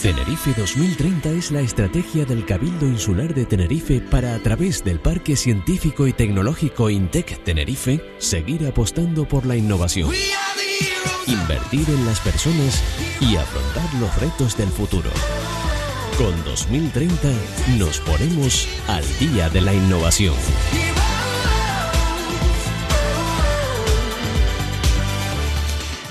Tenerife 2030 es la estrategia del Cabildo Insular de Tenerife para, a través del Parque Científico y Tecnológico INTEC Tenerife, seguir apostando por la innovación, invertir en las personas y afrontar los retos del futuro. Con 2030 nos ponemos al día de la innovación.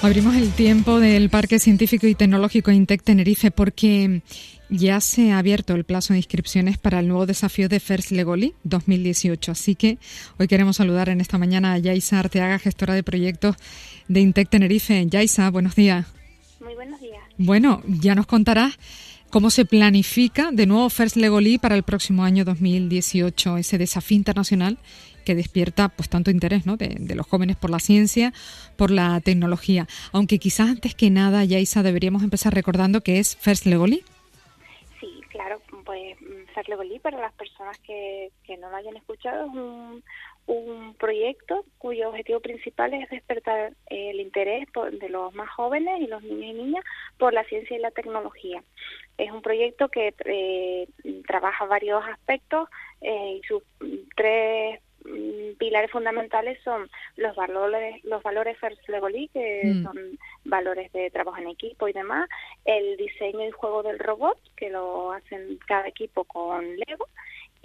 Abrimos el tiempo del Parque Científico y Tecnológico INTEC Tenerife porque ya se ha abierto el plazo de inscripciones para el nuevo desafío de First Legoli 2018. Así que hoy queremos saludar en esta mañana a Yaisa Arteaga, gestora de proyectos de INTEC Tenerife. Yaisa, buenos días. Muy buenos días. Bueno, ya nos contarás cómo se planifica de nuevo First Legoli para el próximo año 2018, ese desafío internacional que despierta pues tanto interés ¿no? de, los jóvenes por la ciencia, por la tecnología. Aunque quizás antes que nada, Yaisa, deberíamos empezar recordando que es First Legoli. Sí, claro, pues First Legoli para las personas que, que no lo hayan escuchado es un, un proyecto cuyo objetivo principal es despertar el interés de los más jóvenes y los niños y niñas por la ciencia y la tecnología. Es un proyecto que eh, trabaja varios aspectos eh, y sus tres Mm, pilares fundamentales son los valores los valores First que mm. son valores de trabajo en equipo y demás el diseño y juego del robot que lo hacen cada equipo con Lego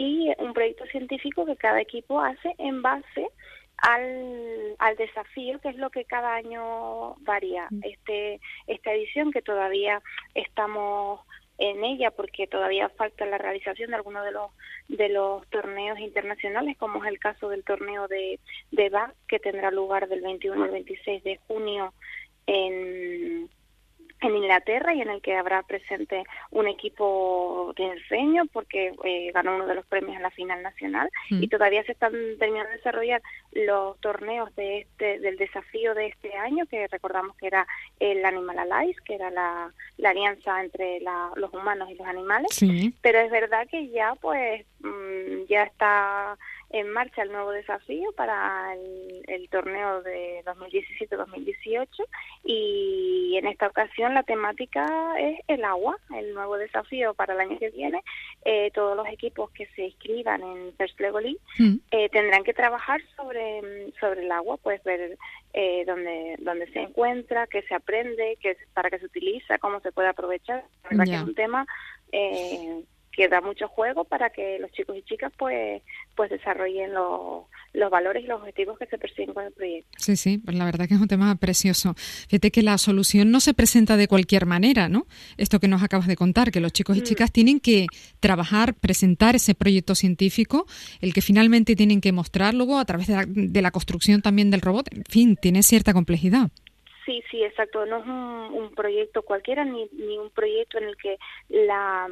y un proyecto científico que cada equipo hace en base al, al desafío que es lo que cada año varía mm. este esta edición que todavía estamos en ella porque todavía falta la realización de algunos de los de los torneos internacionales como es el caso del torneo de de BAC que tendrá lugar del 21 al 26 de junio en en Inglaterra y en el que habrá presente un equipo de enseño porque eh, ganó uno de los premios en la final nacional. Y mm. todavía se están terminando de desarrollar los torneos de este del desafío de este año que recordamos que era el Animal Alliance que era la, la alianza entre los humanos y los animales. Pero es verdad que ya pues mm, ya está en marcha el nuevo desafío para el, torneo de 2017-2018 y en esta ocasión la temática es el agua, el nuevo desafío para el año que viene. Eh, todos los equipos que se inscriban en First Level mm. eh, tendrán que trabajar sobre, sobre el agua, pues ver eh, dónde, dónde se encuentra, qué se aprende, qué, para qué se utiliza, cómo se puede aprovechar. La verdad que es un tema... Eh, que da mucho juego para que los chicos y chicas pues pues desarrollen los, los valores y los objetivos que se persiguen con el proyecto. Sí, sí, pues la verdad que es un tema precioso. Fíjate que la solución no se presenta de cualquier manera, ¿no? Esto que nos acabas de contar, que los chicos y mm. chicas tienen que trabajar, presentar ese proyecto científico, el que finalmente tienen que mostrar luego a través de la, de la construcción también del robot, en fin, tiene cierta complejidad. Sí, sí, exacto. No es un, un proyecto cualquiera ni, ni un proyecto en el que la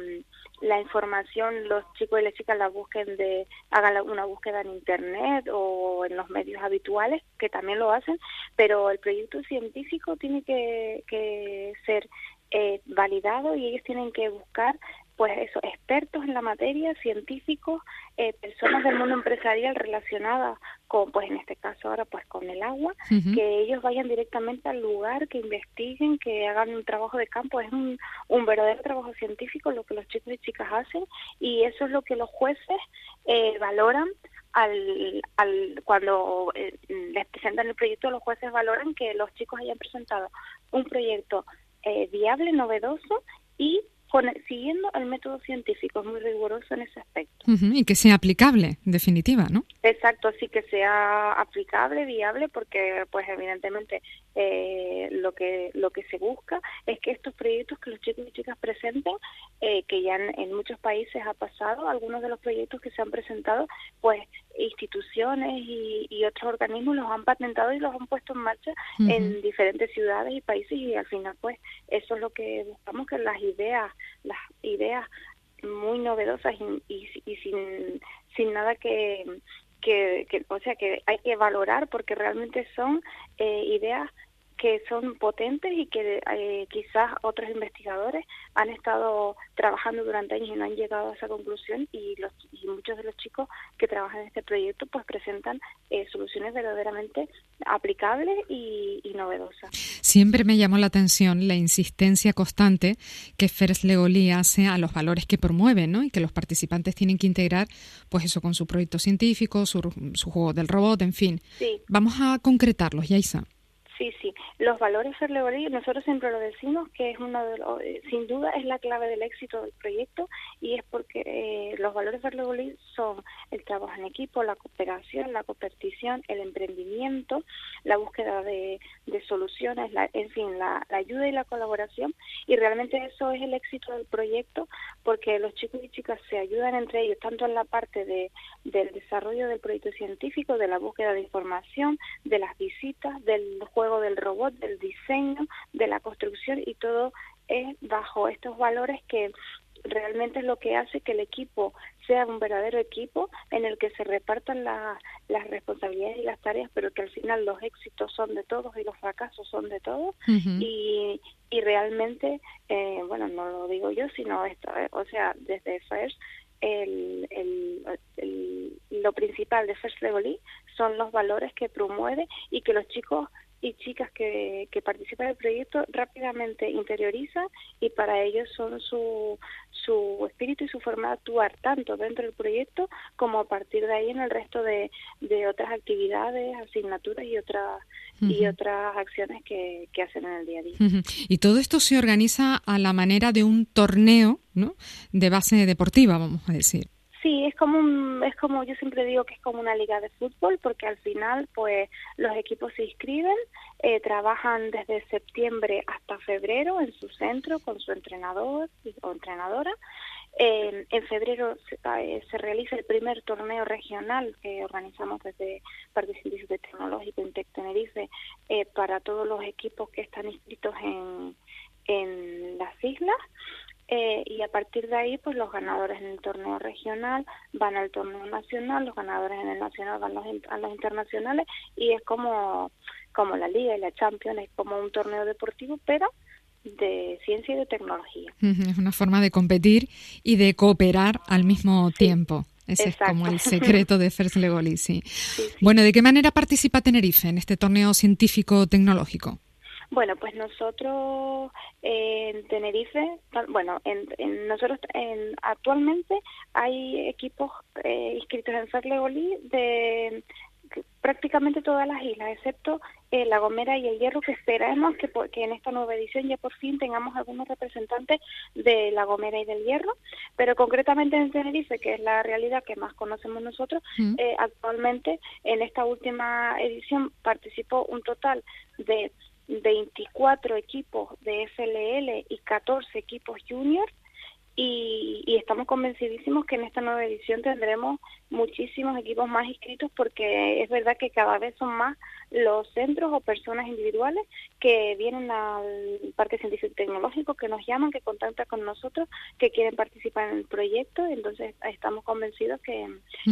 la información los chicos y las chicas la busquen de hagan una búsqueda en internet o en los medios habituales que también lo hacen pero el proyecto científico tiene que, que ser eh, validado y ellos tienen que buscar pues eso, expertos en la materia, científicos, eh, personas del mundo empresarial relacionadas con, pues en este caso ahora, pues con el agua, que ellos vayan directamente al lugar, que investiguen, que hagan un trabajo de campo, es un, un verdadero trabajo científico lo que los chicos y chicas hacen y eso es lo que los jueces eh, valoran al, al cuando eh, les presentan el proyecto, los jueces valoran que los chicos hayan presentado un proyecto eh, viable, novedoso y siguiendo el método científico, es muy riguroso en ese aspecto. y que sea aplicable, en definitiva, ¿no? Exacto, sí que sea aplicable, viable, porque pues evidentemente eh, lo que lo que se busca es que estos proyectos que los chicos y chicas presenten, eh, que ya en, muchos países ha pasado, algunos de los proyectos que se han presentado, pues instituciones y, otros organismos los han patentado y los han puesto en marcha en diferentes ciudades y países y al final pues eso es lo que buscamos que las ideas las ideas muy novedosas y, y, sin, sin nada que, que, o sea que hay que valorar porque realmente son eh, ideas que son potentes y que eh, quizás otros investigadores han estado trabajando durante años y no han llegado a esa conclusión y, los, y muchos de los chicos que trabajan en este proyecto pues presentan eh, soluciones verdaderamente aplicables y, y, novedosas. Siempre me llamó la atención la insistencia constante que Fers Legoli hace a los valores que promueve ¿no? y que los participantes tienen que integrar pues eso con su proyecto científico, su, su juego del robot, en fin. Sí. Vamos a concretarlos, Yaisa. Sí, sí. Los valores Ferlegorí, nosotros siempre lo decimos que es uno de los, eh, sin duda es la clave del éxito del proyecto y es porque eh, los valores Ferlegorí son el trabajo en equipo, la cooperación, la competición, el emprendimiento, la búsqueda de, de soluciones, la, en fin, la, la, ayuda y la colaboración y realmente eso es el éxito del proyecto porque los chicos y chicas se ayudan entre ellos tanto en la parte de, del desarrollo del proyecto científico, de la búsqueda de información, de las visitas, del juego del robot, del diseño, de la construcción y todo es bajo estos valores que realmente es lo que hace que el equipo sea un verdadero equipo en el que se repartan la, las responsabilidades y las tareas, pero que al final los éxitos son de todos y los fracasos son de todos. y, y realmente, eh, bueno, no lo digo yo, sino esto, eh, o sea, desde FIRST el, el, el, lo principal de First Level son los valores que promueve y que los chicos y chicas que, que participan del proyecto rápidamente interiorizan y para ellos son su, su espíritu y su forma de actuar tanto dentro del proyecto como a partir de ahí en el resto de, de otras actividades, asignaturas y otras y otras acciones que, que, hacen en el día a día. Y todo esto se organiza a la manera de un torneo ¿no? de base deportiva, vamos a decir. Sí, es como un, es como yo siempre digo que es como una liga de fútbol porque al final pues los equipos se inscriben, eh, trabajan desde septiembre hasta febrero en su centro con su entrenador o entrenadora. Eh, en febrero se, eh, se, realiza el primer torneo regional que organizamos desde Parque Científico Tecnológico Intec Tenerife eh, para todos los equipos que están inscritos en, en las islas. Eh, y a partir de ahí, pues los ganadores en el torneo regional van al torneo nacional, los ganadores en el nacional van los, a los internacionales y es como, como la Liga y la Champions, es como un torneo deportivo, pero de ciencia y de tecnología. Es una forma de competir y de cooperar al mismo tiempo. Ese es como el secreto de First Legoli, sí. Bueno, ¿de qué manera participa Tenerife en este torneo científico-tecnológico? Bueno, pues nosotros en Tenerife, bueno, en, en nosotros en, actualmente hay equipos eh, inscritos en Ferlegolí de prácticamente todas las islas, excepto eh, La Gomera y El Hierro, que esperamos que, que en esta nueva edición ya por fin tengamos algunos representantes de La Gomera y del Hierro, pero concretamente en Tenerife, que es la realidad que más conocemos nosotros, eh, actualmente en esta última edición participó un total de 24 equipos de FLL y 14 equipos juniors y, y, estamos convencidísimos que en esta nueva edición tendremos muchísimos equipos más inscritos porque es verdad que cada vez son más los centros o personas individuales que vienen al Parque Científico y Tecnológico, que nos llaman, que contactan con nosotros, que quieren participar en el proyecto. Entonces estamos convencidos que,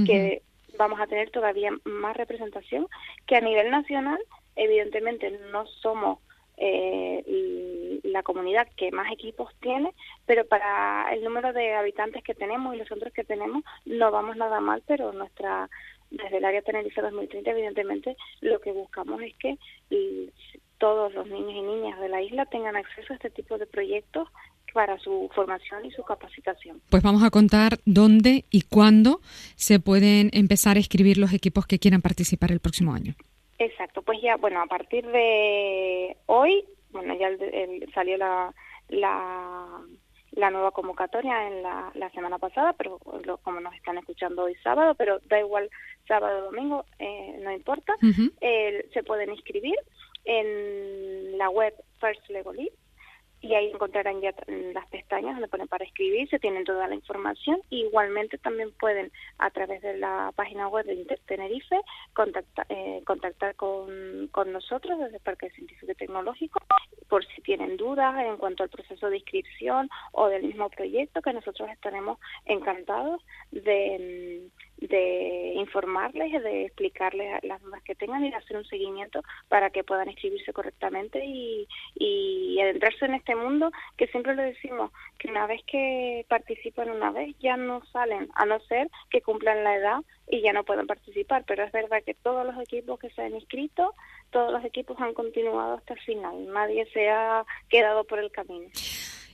que vamos a tener todavía más representación que a nivel nacional evidentemente no somos eh, la comunidad que más equipos tiene, pero para el número de habitantes que tenemos y los centros que tenemos no vamos nada mal, pero nuestra desde el área Tenerife 2030 evidentemente lo que buscamos es que todos los niños y niñas de la isla tengan acceso a este tipo de proyectos para su formación y su capacitación. Pues vamos a contar dónde y cuándo se pueden empezar a escribir los equipos que quieran participar el próximo año. Exacto, pues ya, bueno, a partir de hoy, bueno, ya el, salió la, la, la, nueva convocatoria en la, la semana pasada, pero como nos están escuchando hoy sábado, pero da igual sábado o domingo, eh, no importa, se pueden inscribir en la web First Legal y ahí encontrarán ya las pestañas donde ponen para escribirse, tienen toda la información. igualmente también pueden, a través de la página web de Tenerife, contactar, eh, contactar con, con nosotros desde el Parque Científico y Tecnológico por si tienen dudas en cuanto al proceso de inscripción o del mismo proyecto, que nosotros estaremos encantados de, de informarles, de explicarles las dudas que tengan y de hacer un seguimiento para que puedan inscribirse correctamente y, y adentrarse en este mundo que siempre lo decimos, que una vez que participan una vez ya no salen, a no ser que cumplan la edad y ya no pueden participar, pero es verdad que todos los equipos que se han inscrito, todos los equipos han continuado hasta el final, nadie se ha quedado por el camino.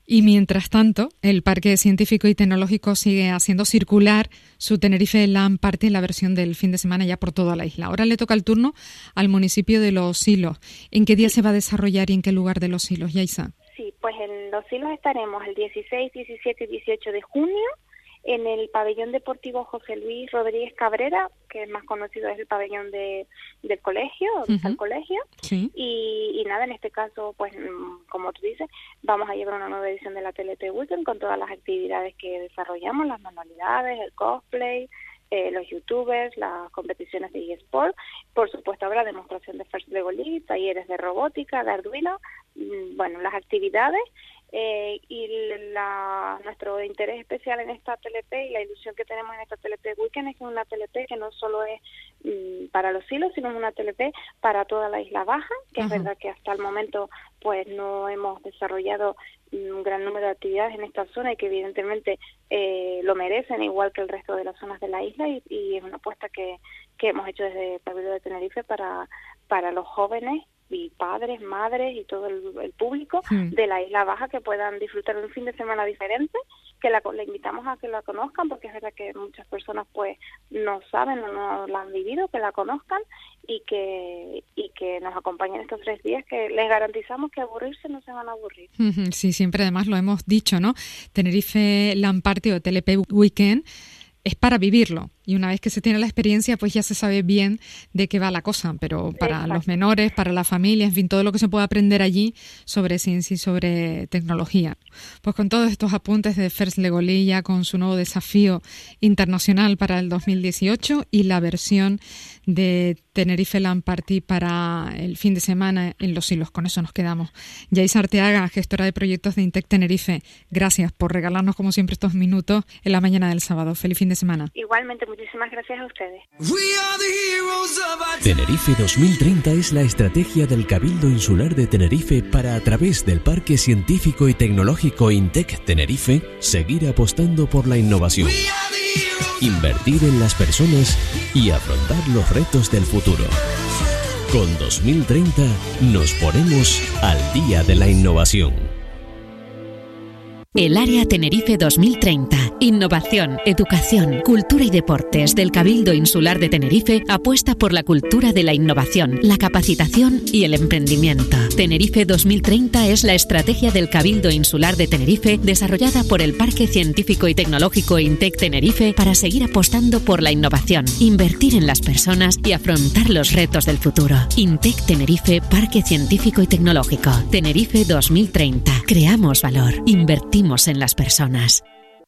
Y mientras tanto, el Parque Científico y Tecnológico sigue haciendo circular su Tenerife Land Party en la versión del fin de semana ya por toda la isla. Ahora le toca el turno al municipio de Los Silos. ¿En qué día se va a desarrollar y en qué lugar de Los Silos, Yaisa? Sí, pues en Los Silos estaremos el 16, 17 y 18 de junio en el pabellón deportivo José Luis Rodríguez Cabrera, que es más conocido es el pabellón de, del colegio, del colegio. Y, y, nada, en este caso, pues mm, como tú dices, vamos a llevar una nueva edición de la TLT Weekend con todas las actividades que desarrollamos, las manualidades, el cosplay, eh, los youtubers, las competiciones de eSport, por supuesto habrá demostración de First Lego League, talleres de robótica, de Arduino, mm, bueno, las actividades eh, y la, nuestro interés especial en esta TLP y la ilusión que tenemos en esta TLP Weekend es que es una TLP que no solo es mm, para los hilos, sino es una TLP para toda la Isla Baja, que es verdad que hasta el momento pues no hemos desarrollado un gran número de actividades en esta zona y que evidentemente eh, lo merecen igual que el resto de las zonas de la isla y, es una apuesta que, que hemos hecho desde Pablo de Tenerife para, para los jóvenes y padres, madres y todo el, público hmm. de la Isla Baja que puedan disfrutar de un fin de semana diferente, que la, le invitamos a que la conozcan porque es verdad que muchas personas pues no saben o no la han vivido, que la conozcan y que y que nos acompañen estos tres días que les garantizamos que aburrirse no se van a aburrir. Sí, siempre además lo hemos dicho, ¿no? Tenerife Lamparty o TLP Weekend es para vivirlo. Y una vez que se tiene la experiencia, pues ya se sabe bien de qué va la cosa. Pero para los menores, para la familia, en fin, todo lo que se puede aprender allí sobre ciencia y sobre tecnología. Pues con todos estos apuntes de First Legolilla, con su nuevo desafío internacional para el 2018 y la versión de Tenerife Land Party para el fin de semana en Los Hilos. Con eso nos quedamos. Jais Arteaga, gestora de proyectos de Intec Tenerife, gracias por regalarnos como siempre estos minutos en la mañana del sábado. Feliz fin de semana. Igualmente, muchísimas gracias a ustedes. Tenerife 2030 es la estrategia del Cabildo Insular de Tenerife para a través del Parque Científico y Tecnológico Intec Tenerife seguir apostando por la innovación invertir en las personas y afrontar los retos del futuro. Con 2030 nos ponemos al día de la innovación. El Área Tenerife 2030. Innovación, educación, cultura y deportes del Cabildo Insular de Tenerife apuesta por la cultura de la innovación, la capacitación y el emprendimiento. Tenerife 2030 es la estrategia del Cabildo Insular de Tenerife desarrollada por el Parque Científico y Tecnológico Intec Tenerife para seguir apostando por la innovación, invertir en las personas y afrontar los retos del futuro. Intec Tenerife, Parque Científico y Tecnológico. Tenerife 2030. Creamos valor. Invertimos en las personas.